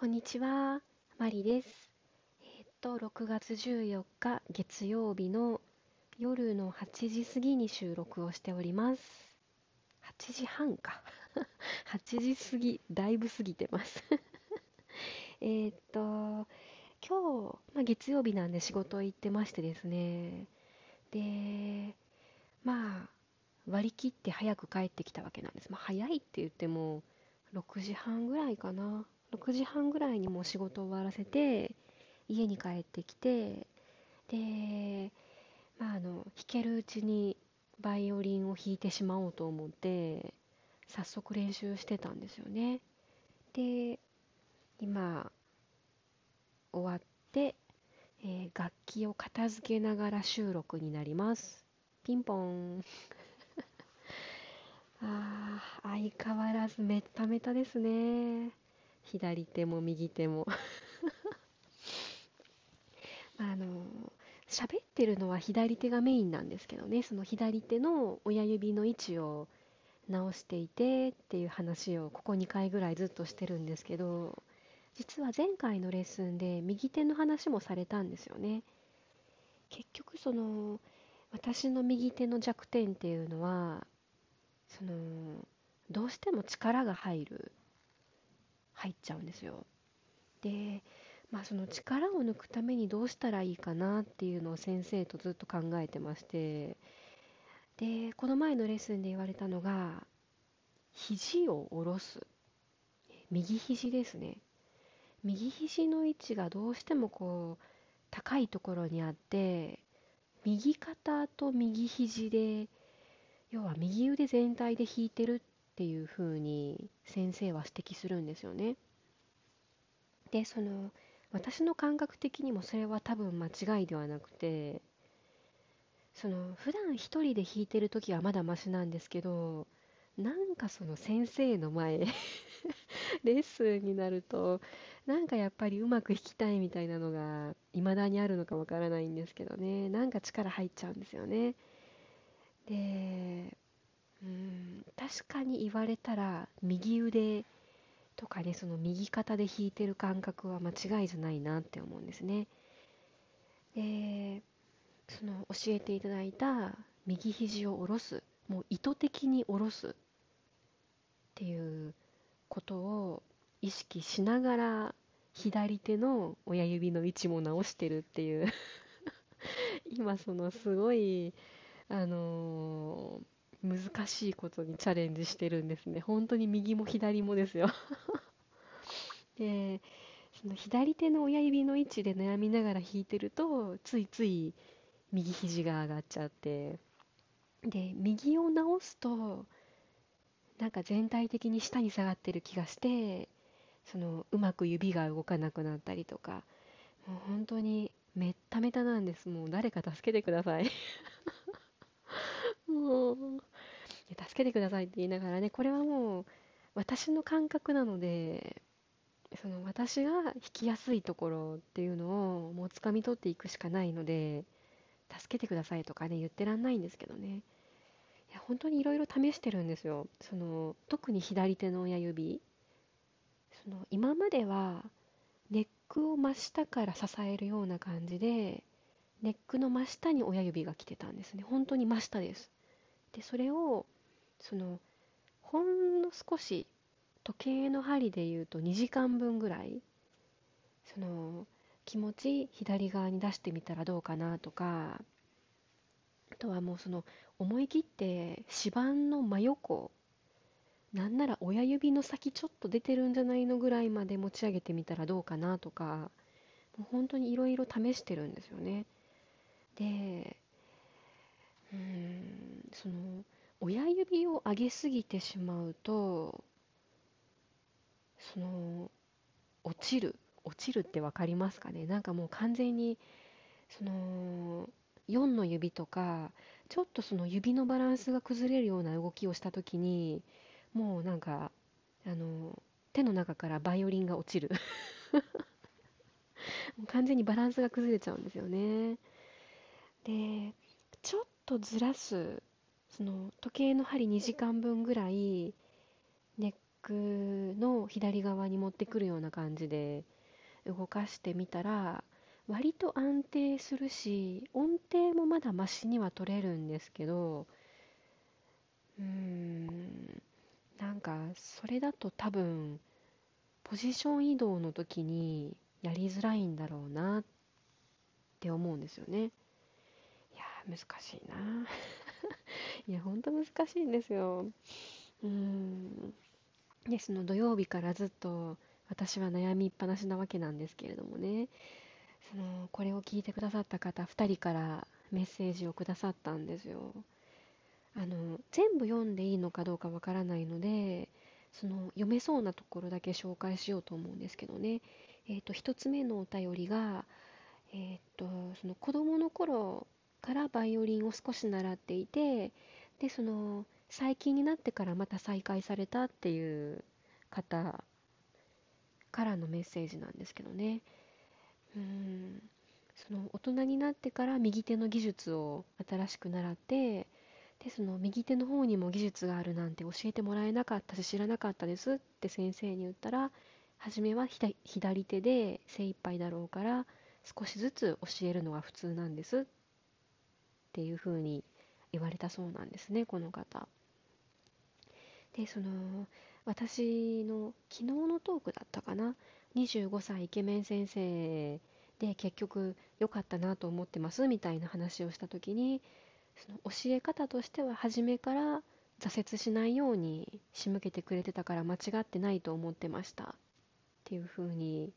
こんにちは、マリです。えっと、6月14日月曜日の夜の8時過ぎに収録をしております。8時半か。8時過ぎ、だいぶ過ぎてます。えっと、今日、まあ、月曜日なんで仕事行ってましてですね。で、まあ、割り切って早く帰ってきたわけなんです。まあ、早いって言っても、6時半ぐらいかな。6時半ぐらいにもう仕事を終わらせて、家に帰ってきて、で、まあ、あの、弾けるうちにバイオリンを弾いてしまおうと思って、早速練習してたんですよね。で、今、終わって、えー楽器を片付けながら収録になります。ピンポン。ああ、相変わらずめっためたですね。左手も右手も。あの、喋ってるのは左手がメインなんですけどね、その左手の親指の位置を直していてっていう話をここ2回ぐらいずっとしてるんですけど、実は前回のレッスンで右手の話もされたんですよね。結局その私の右手の弱点っていうのはそのどうしても力が入る入っちゃうんですよ。でまあその力を抜くためにどうしたらいいかなっていうのを先生とずっと考えてまして。でこの前のレッスンで言われたのが肘を下ろす。右肘ですね。右肘の位置がどうしてもこう高いところにあって右肩と右肘で要は右腕全体で弾いてるっていう風に先生は指摘するんですよね。でその私の感覚的にもそれは多分間違いではなくてその普段一人で弾いてる時はまだマシなんですけどなんかその先生の前 レッスンになるとなんかやっぱりうまく弾きたいみたいなのが未だにあるのかわからないんですけどねなんか力入っちゃうんですよねでうん確かに言われたら右腕とかねその右肩で弾いてる感覚は間違いじゃないなって思うんですね。でその教えていただいた右肘を下ろすもう意図的に下ろすっていうことを意識しながら左手の親指の位置も直してるっていう。今そのすごいあのー難しいことにチャレンジしてるんですね。本当に右も左もですよ。でその左手の親指の位置で悩みながら弾いてるとついつい右肘が上がっちゃって。で右を直すとなんか全体的に下に下がってる気がしてそのうまく指が動かなくなったりとか。もう本当にめっためたなんです。もう誰か助けてください。もう助けてくださいって言いながらねこれはもう私の感覚なのでその私が弾きやすいところっていうのをもう掴み取っていくしかないので助けてくださいとかね言ってらんないんですけどね。いや本当にいろいろ試してるんですよ。その特に左手の親指。その今まではネックを真下から支えるような感じでネックの真下に親指が来てたんですね。本当に真下です。でそれをそのほんの少し時計の針でいうと2時間分ぐらいその気持ち左側に出してみたらどうかなとかあとはもうその思い切って指板の真横なんなら親指の先ちょっと出てるんじゃないのぐらいまで持ち上げてみたらどうかなとかもう本当にいろいろ試してるんですよね。でうんその親指を上げすぎてしまうとその落ちる落ちるって分かりますかね？なんかもう完全にその4の指とかちょっとその指のバランスが崩れるような動きをした時にもうなんかあの手の中からバイオリンが落ちる。もう完全にバランスが崩れちゃうんですよね。でちょっとずらすその時計の針2時間分ぐらいネックの左側に持ってくるような感じで動かしてみたら割と安定するし音程もまだマシには取れるんですけどうーんなんかそれだと多分ポジション移動の時にやりづらいんだろうなって思うんですよね。いや難しいないやほんと難しいんですよ。うん。でその土曜日からずっと私は悩みっぱなしなわけなんですけれどもね。そのこれを聞いてくださった方2人からメッセージをくださったんですよ。あの全部読んでいいのかどうかわからないのでその読めそうなところだけ紹介しようと思うんですけどね、えーと、1つ目のお便りが、えーと、その子供の頃からバイオリンを少し習っていてでその最近になってからまた再開されたっていう方からのメッセージなんですけどね。うん。その大人になってから右手の技術を新しく習ってでその右手の方にも技術があるなんて教えてもらえなかったし知らなかったですって先生に言ったら初めは左手で精一杯だろうから少しずつ教えるのが普通なんですっていうふうに言われたそうなんですねこの方。でその私の昨日のトークだったかな？25歳イケメン先生で結局良かったなと思ってますみたいな話をした時にその教え方としては初めから挫折しないように仕向けてくれてたから間違ってないと思ってました。っていう風に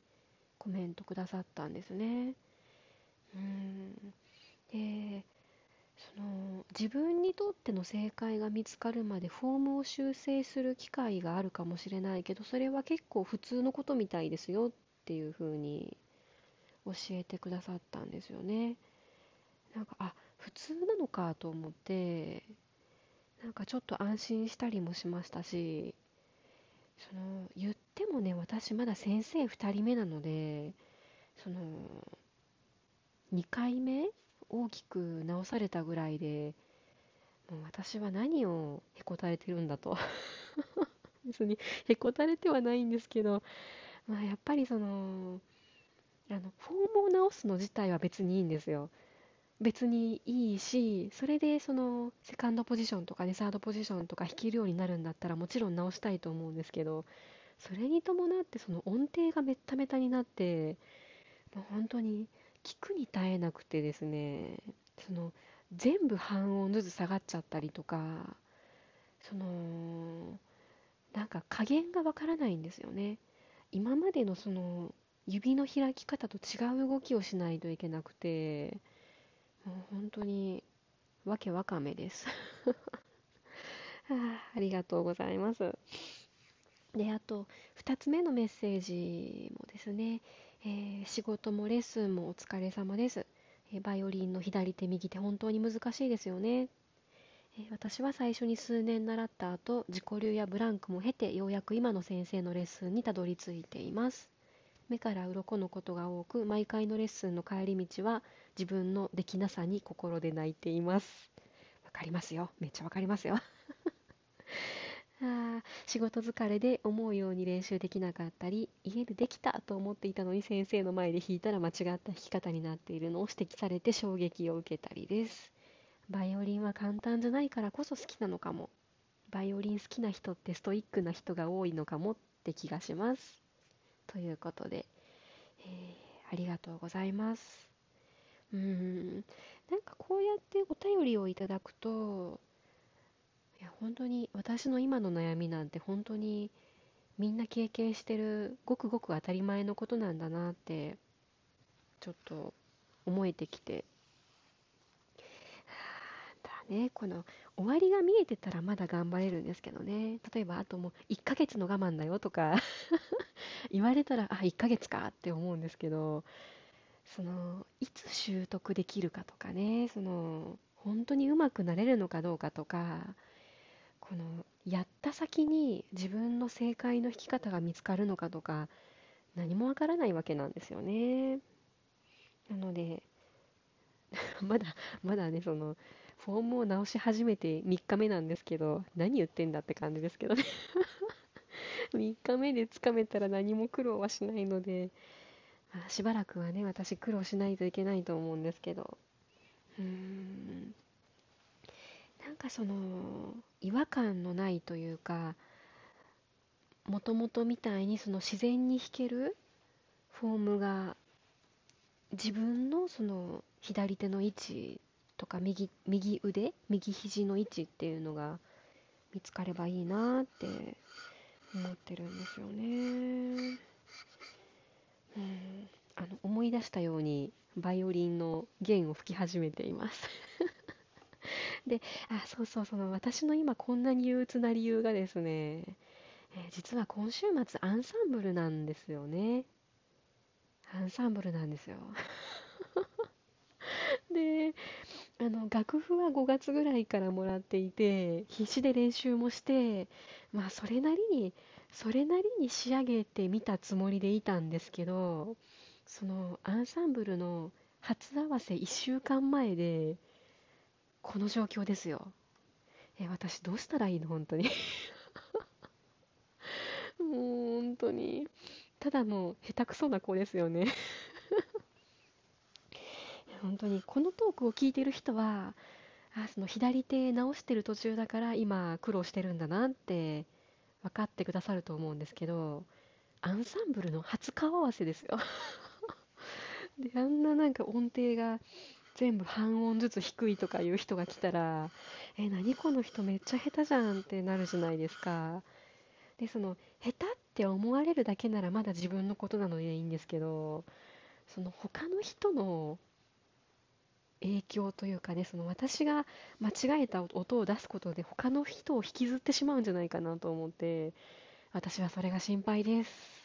コメントくださったんですね。うん。でその自分にとっての正解が見つかるまでフォームを修正する機会があるかもしれないけどそれは結構普通のことみたいですよっていう風に教えてくださったんですよね。なんかあ普通なのかと思ってなんかちょっと安心したりもしましたしその言ってもね私まだ先生2人目なのでその2回目大きく直されたぐらいでもう私は何をへこたれてるんだと。別にへこたれてはないんですけど、まあ、やっぱりそのあのフォームを直すの自体は別にいいんですよ。別にいいしそれでそのセカンドポジションとかねサードポジションとか弾けるようになるんだったらもちろん直したいと思うんですけどそれに伴ってその音程がめっためたになってもう本当に聞くに耐えなくてですねその全部半音ずつ下がっちゃったりとかそのなんか加減がわからないんですよね。今までのその指の開き方と違う動きをしないといけなくてもう本当にわけわかめです。あありがとうございます。であと2つ目のメッセージもですねえー、仕事もレッスンもお疲れ様です、えー、バイオリンの左手右手本当に難しいですよね、えー、私は最初に数年習った後自己流やブランクも経てようやく今の先生のレッスンにたどり着いています。目から鱗のことが多く毎回のレッスンの帰り道は自分のできなさに心で泣いています。わかりますよ。めっちゃわかりますよ。あ仕事疲れで思うように練習できなかったり家でできたと思っていたのに先生の前で弾いたら間違った弾き方になっているのを指摘されて衝撃を受けたりです。バイオリンは簡単じゃないからこそ好きなのかも。バイオリン好きな人ってストイックな人が多いのかもって気がします。ということで、えー、ありがとうございます。うん。なんかこうやってお便りをいただくとや本当に私の今の悩みなんて本当にみんな経験してるごくごく当たり前のことなんだなってちょっと思えてきて。だねこの終わりが見えてたらまだ頑張れるんですけどね。例えばあともう1ヶ月の我慢だよとか 言われたらあ1ヶ月かって思うんですけどそのいつ習得できるかとかねその本当にうまくなれるのかどうかとかこのやった先に自分の正解の弾き方が見つかるのかとか何もわからないわけなんですよね。なので まだまだねそのフォームを直し始めて3日目なんですけど何言ってんだって感じですけどね。3日目でつかめたら何も苦労はしないので、しばらくはね私苦労しないといけないと思うんですけど。うーん。かその違和感のないというかもともとみたいにその自然に弾けるフォームが自分のその左手の位置とか右右腕右肘の位置っていうのが見つかればいいなって思ってるんですよね。うんあの思い出したようにバイオリンの弦を吹き始めていますで、あ、そうそう、その私の今こんなに憂鬱な理由がですね、え実は今週末アンサンブルなんですよね。アンサンブルなんですよ。で、あの楽譜は5月ぐらいからもらっていて、必死で練習もして、まあそれなりに、それなりに仕上げてみたつもりでいたんですけど、そのアンサンブルの初合わせ1週間前で、この状況ですよ。え、私どうしたらいいの？本当に。もう本当に。ただの下手くそな子ですよね。本当にこのトークを聞いてる人は、あ、その左手直してる途中だから今苦労してるんだなって分かってくださると思うんですけど、アンサンブルの初顔合わせですよ。で、あんななんか音程が全部半音ずつ低いとかいう人が来たら、え、何この人めっちゃ下手じゃんってなるじゃないですか。で、その、下手って思われるだけならまだ自分のことなのでいいんですけど、その他の人の影響というかね、その私が間違えた音を出すことで他の人を引きずってしまうんじゃないかなと思って、私はそれが心配です。